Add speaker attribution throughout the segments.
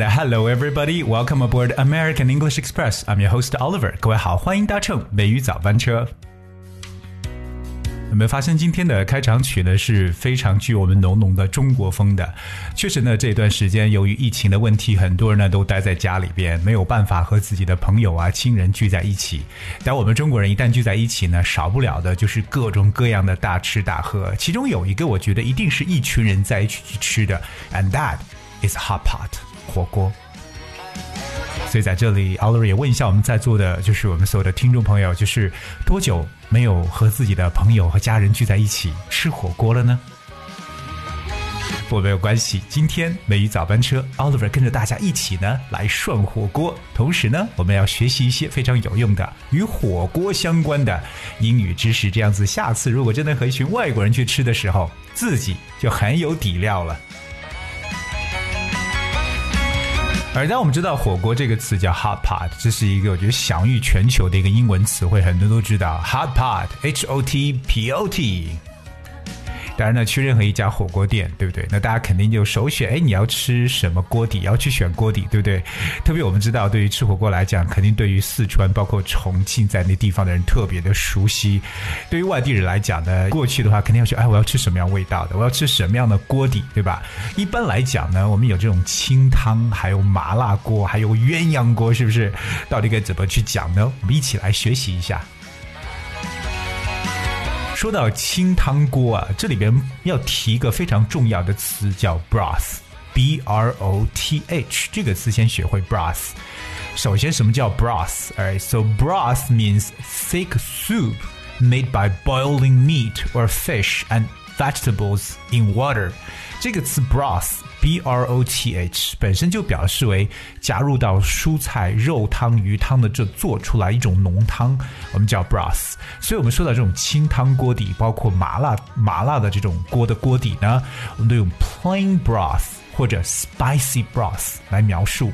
Speaker 1: Hello everybody. Welcome aboard American English Express. I'm your host Oliver. 各位好，欢迎搭乘美语早班车。有没有发现今天的开场曲呢是非常具我们浓浓的中国风的？确实呢，这段时间由于疫情的问题，很多人呢都待在家里边，没有办法和自己的朋友啊、亲人聚在一起。但我们中国人一旦聚在一起呢，少不了的就是各种各样的大吃大喝。其中有一个，我觉得一定是一群人在一起去吃的，and that is hot pot 火锅。所以在这里，Oliver 也问一下我们在座的，就是我们所有的听众朋友，就是多久没有和自己的朋友和家人聚在一起吃火锅了呢？不过没有关系，今天美语早班车，Oliver 跟着大家一起呢来涮火锅，同时呢，我们要学习一些非常有用的与火锅相关的英语知识，这样子下次如果真的和一群外国人去吃的时候，自己就很有底料了。而当我们知道火锅这个词叫 hot pot，这是一个我觉得享誉全球的一个英文词汇，很多都知道 hot pot，H O T P O T。当然呢，去任何一家火锅店，对不对？那大家肯定就首选，哎，你要吃什么锅底？要去选锅底，对不对？特别我们知道，对于吃火锅来讲，肯定对于四川、包括重庆在那地方的人特别的熟悉。对于外地人来讲呢，过去的话肯定要说，哎，我要吃什么样味道的？我要吃什么样的锅底，对吧？一般来讲呢，我们有这种清汤，还有麻辣锅，还有鸳鸯锅，是不是？到底该怎么去讲呢？我们一起来学习一下。说到清汤锅啊，这里边要提一个非常重要的词，叫 broth，b r o t h 这个词先学会 broth。首先，什么叫 broth？Alright，so broth means thick soup made by boiling meat or fish and vegetables in water。这个词 broth。B R O T H 本身就表示为加入到蔬菜、肉汤、鱼汤的这做出来一种浓汤，我们叫 broth。所以，我们说到这种清汤锅底，包括麻辣麻辣的这种锅的锅底呢，我们都用 plain broth 或者 spicy broth 来描述。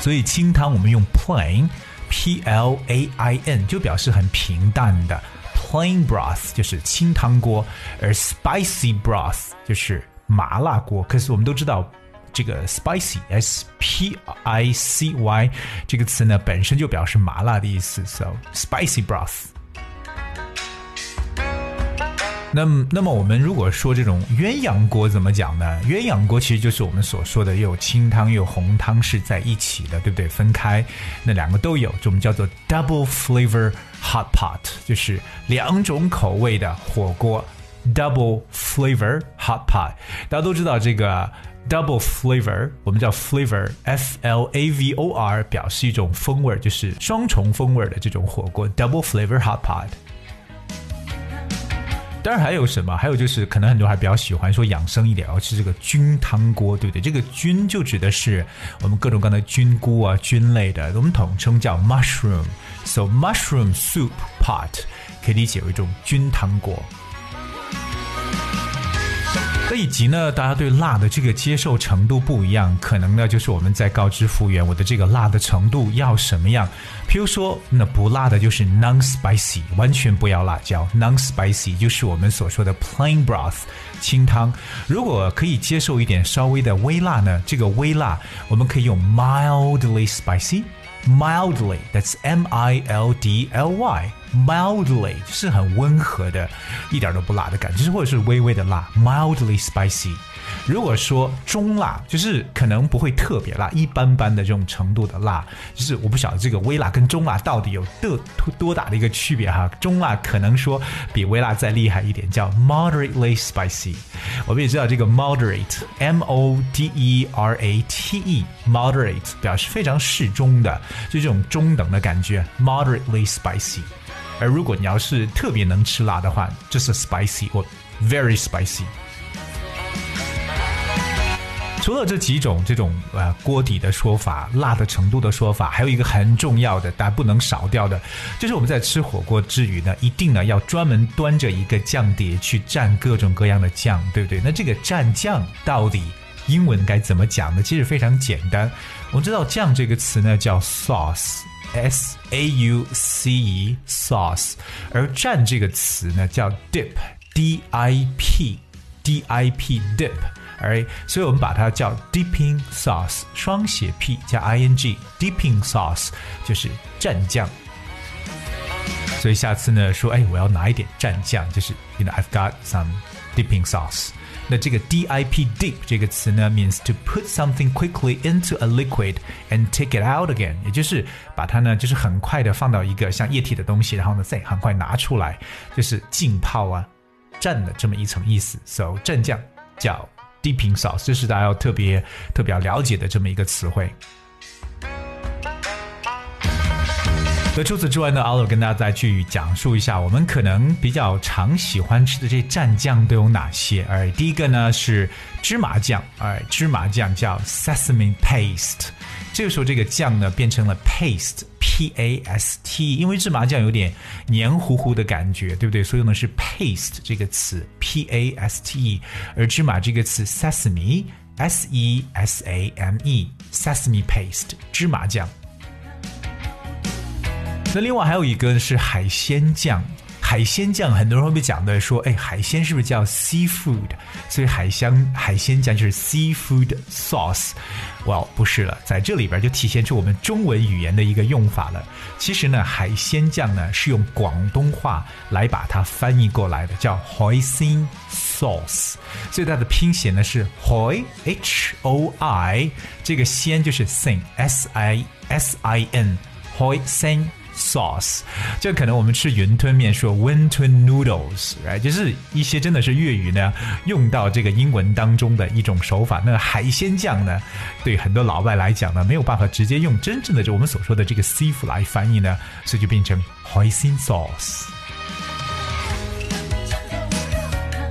Speaker 1: 所以，清汤我们用 plain，P L A I N 就表示很平淡的 plain broth 就是清汤锅，而 spicy broth 就是。麻辣锅，可是我们都知道，这个 spicy s p i c y 这个词呢，本身就表示麻辣的意思，so spicy broth。那么，那么我们如果说这种鸳鸯锅怎么讲呢？鸳鸯锅其实就是我们所说的又有清汤又有红汤是在一起的，对不对？分开，那两个都有，就我们叫做 double flavor hot pot，就是两种口味的火锅。Double flavor hot pot，大家都知道这个 double flavor，我们叫 flavor，f l a v o r，表示一种风味，就是双重风味的这种火锅。Double flavor hot pot。当然还有什么？还有就是，可能很多还比较喜欢说养生一点，要吃这个菌汤锅，对不对？这个菌就指的是我们各种各样的菌菇啊、菌类的，我们统称叫 mushroom。So mushroom soup pot 可以理解为一种菌汤锅。这以及呢，大家对辣的这个接受程度不一样，可能呢就是我们在告知服务员，我的这个辣的程度要什么样。譬如说，那不辣的就是 non spicy，完全不要辣椒。non spicy 就是我们所说的 plain broth 清汤。如果可以接受一点稍微的微辣呢，这个微辣我们可以用 mildly spicy。mildly that's M I L D L Y mildly 是很温和的，一点都不辣的感觉，或者是微微的辣，mildly spicy。如果说中辣，就是可能不会特别辣，一般般的这种程度的辣，就是我不晓得这个微辣跟中辣到底有多多大的一个区别哈。中辣可能说比微辣再厉害一点，叫 moderately spicy。我们也知道这个 moderate，M O D E R A T E，moderate 表示非常适中的，就这种中等的感觉，moderately spicy。而如果你要是特别能吃辣的话，就是 spicy 或 very spicy。除了这几种这种呃锅底的说法、辣的程度的说法，还有一个很重要的，但不能少掉的，就是我们在吃火锅之余呢，一定呢要专门端着一个酱碟去蘸各种各样的酱，对不对？那这个蘸酱到底英文该怎么讲呢？其实非常简单，我们知道酱这个词呢叫 sauce sauce，s a u c e 而蘸这个词呢叫 dip，d i p，d i p dip。而所以我们把它叫 dipping sauce，双写 p 加 i n g，dipping sauce 就是蘸酱。所以下次呢，说哎，我要拿一点蘸酱，就是 you know I've got some dipping sauce。那这个 dip dip 这个词呢，means to put something quickly into a liquid and take it out again，也就是把它呢，就是很快的放到一个像液体的东西，然后呢再很快拿出来，就是浸泡啊、蘸的这么一层意思。So 蘸酱叫 dipping sauce，这是大家要特别特别要了解的这么一个词汇。那除此之外呢，阿乐跟大家再去讲述一下，我们可能比较常喜欢吃的这蘸酱都有哪些。而第一个呢是芝麻酱，哎，芝麻酱叫 sesame paste。这个时候这个酱呢变成了 paste，p a s t，因为芝麻酱有点黏糊糊的感觉，对不对？所以呢是 paste 这个词，p-a-s-t-e 而芝麻这个词 sesame，s e s a m e，sesame paste，芝麻酱。那另外还有一个是海鲜酱，海鲜酱很多人会被讲的说，哎，海鲜是不是叫 seafood？所以海鲜海鲜酱就是 seafood sauce。哇，不是了，在这里边就体现出我们中文语言的一个用法了。其实呢，海鲜酱呢是用广东话来把它翻译过来的，叫海鮮 sauce。所以它的拼写呢是 hoi h o i，这个鲜就是 sin s i s i n hoisin。sauce，就可能我们吃云吞面说 wintun noodles，right？就是一些真的是粤语呢用到这个英文当中的一种手法。那海鲜酱呢，对很多老外来讲呢，没有办法直接用真正的就我们所说的这个 sea f 来翻译呢，所以就变成海鲜 sauce。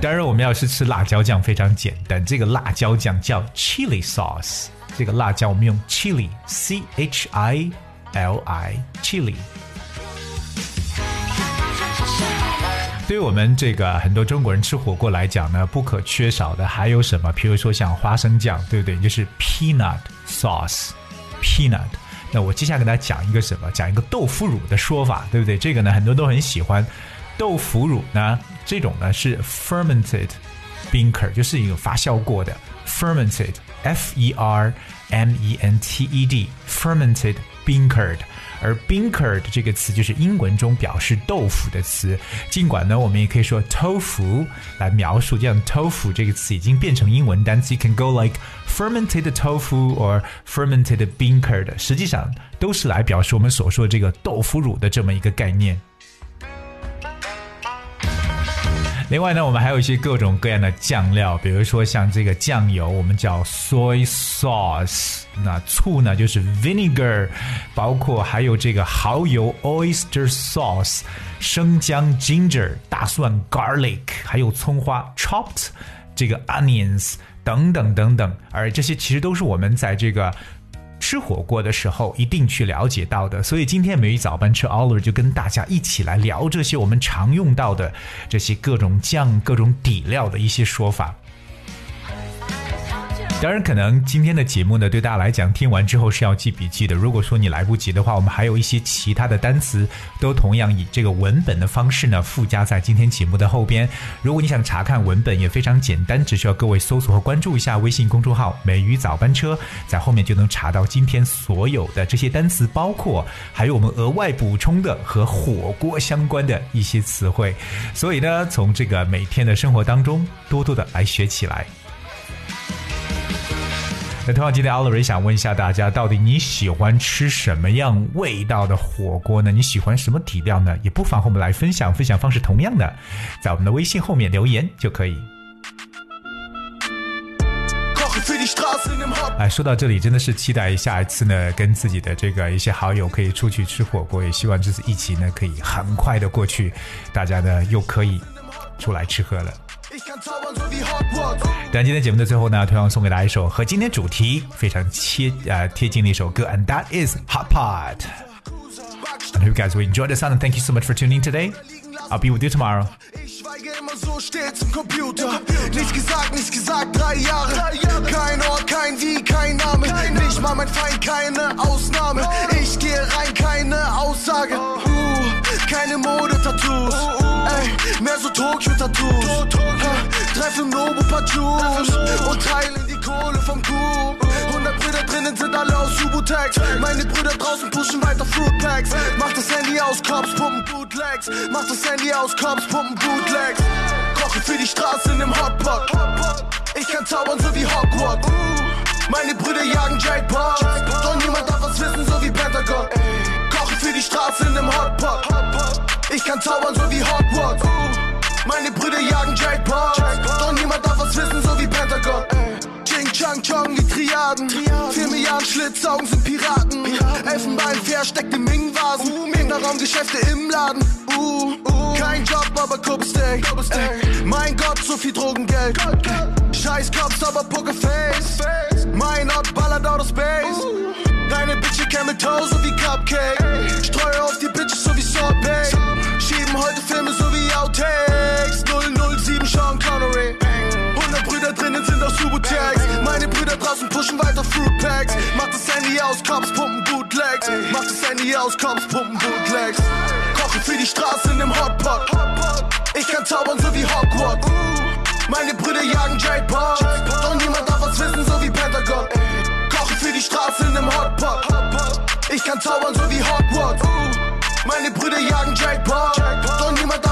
Speaker 1: 当然，我们要是吃辣椒酱非常简单，这个辣椒酱叫 chili sauce。这个辣椒我们用 chili，c h i l i，chili 我们这个很多中国人吃火锅来讲呢，不可缺少的还有什么？比如说像花生酱，对不对？就是 peanut sauce，peanut。那我接下来给大家讲一个什么？讲一个豆腐乳的说法，对不对？这个呢，很多都很喜欢。豆腐乳呢，这种呢是 fermented bean curd，就是一个发酵过的 fermented，f e r m e n t e d，fermented bean curd。而 binker 的这个词就是英文中表示豆腐的词，尽管呢，我们也可以说 tofu 来描述，这样 tofu 这个词已经变成英文单词，you can go like fermented tofu or fermented binker 的实际上都是来表示我们所说这个豆腐乳的这么一个概念。另外呢，我们还有一些各种各样的酱料，比如说像这个酱油，我们叫 soy sauce；那醋呢，就是 vinegar；包括还有这个蚝油 oyster sauce；生姜 ginger；大蒜 garlic；还有葱花 chopped；这个 onions 等等等等。而这些其实都是我们在这个。吃火锅的时候一定去了解到的，所以今天美语早班车，Oler 就跟大家一起来聊这些我们常用到的这些各种酱、各种底料的一些说法。当然，可能今天的节目呢，对大家来讲，听完之后是要记笔记的。如果说你来不及的话，我们还有一些其他的单词，都同样以这个文本的方式呢，附加在今天节目的后边。如果你想查看文本，也非常简单，只需要各位搜索和关注一下微信公众号“美语早班车”，在后面就能查到今天所有的这些单词，包括还有我们额外补充的和火锅相关的一些词汇。所以呢，从这个每天的生活当中，多多的来学起来。那同样，今天奥 r 想问一下大家，到底你喜欢吃什么样味道的火锅呢？你喜欢什么底料呢？也不妨和我们来分享。分享方式同样的，在我们的微信后面留言就可以。哎，说到这里，真的是期待下一次呢，跟自己的这个一些好友可以出去吃火锅。也希望这次疫情呢，可以很快的过去，大家呢又可以出来吃喝了。但今天节目的最后呢，同样送给大家一首和今天主题非常贴呃贴近的一首歌，and that is Hot Pot. I hope you guys will enjoy the sound and thank you so much for tuning in today. I'll be with you tomorrow. immer so still zum Computer. Nichts gesagt, nichts gesagt, drei Jahre. Kein Ort, kein Wie, kein Name. Nicht mal mein Feind, keine Ausnahme. Ich gehe rein, keine Aussage. Uh, keine Mode-Tattoos. Ey, mehr so Tokyo-Tattoos. Treffe
Speaker 2: zum Nobu Juice und teilen die Kohle vom Coup. 100 Brüder drinnen sind alle aus Subutex. Meine Brüder draußen pushen weiter Fruit Packs. Mach das Handy aus, Cops pumpen Bootlegs. Mach das Handy aus, Cops pumpen Bootlegs. Koche für die Straße in nem Hotpot. Ich kann zaubern so wie Hogwarts. Meine Brüder jagen Jackpots. Doch niemand darf was wissen, so wie Pentagon. Koche für die Straße in nem Hotpot. Ich kann zaubern so wie Hogwarts. Meine Brüder jagen Jackpots. Doch niemand darf was wissen, so wie Pentagon. Ching Chang Chong wie Triaden. Vier Milliarden Schlitzaugen sind Piraten. Elfenbein versteckt im Ming-Vasen. Raumgeschäfte im Laden. Uh, uh. Kein Job, aber Kuppsteak. Mein Gott, so viel Drogengeld. Scheiß Cops, aber Pokerface. Mein Ort ballert out of space. Deine Bitch, Camel Toe, so wie Cupcake. Streue auf die Bitches, so wie Sorbet. Schieben heute Filme, so wie Outtakes. 007 Sean Connery. 100 Brüder drinnen sind aus Subutex. Meine Brüder draußen pushen weiter Fruit Packs. Mach das Handy aus, Cops pumpen Bootlegs. Mach das Handy aus, Cops pumpen Bootlegs. Koche für die Straße in nem Hotpot. Ich kann zaubern, so wie Hogwarts. Meine Brüder jagen Jackpots. Doch niemand darf was wissen, so wie Pentagon. Koche für die Straße in nem Hotpot. Ich kann zaubern, so wie Hogwarts. Leute jagen Jackpot. Doch niemand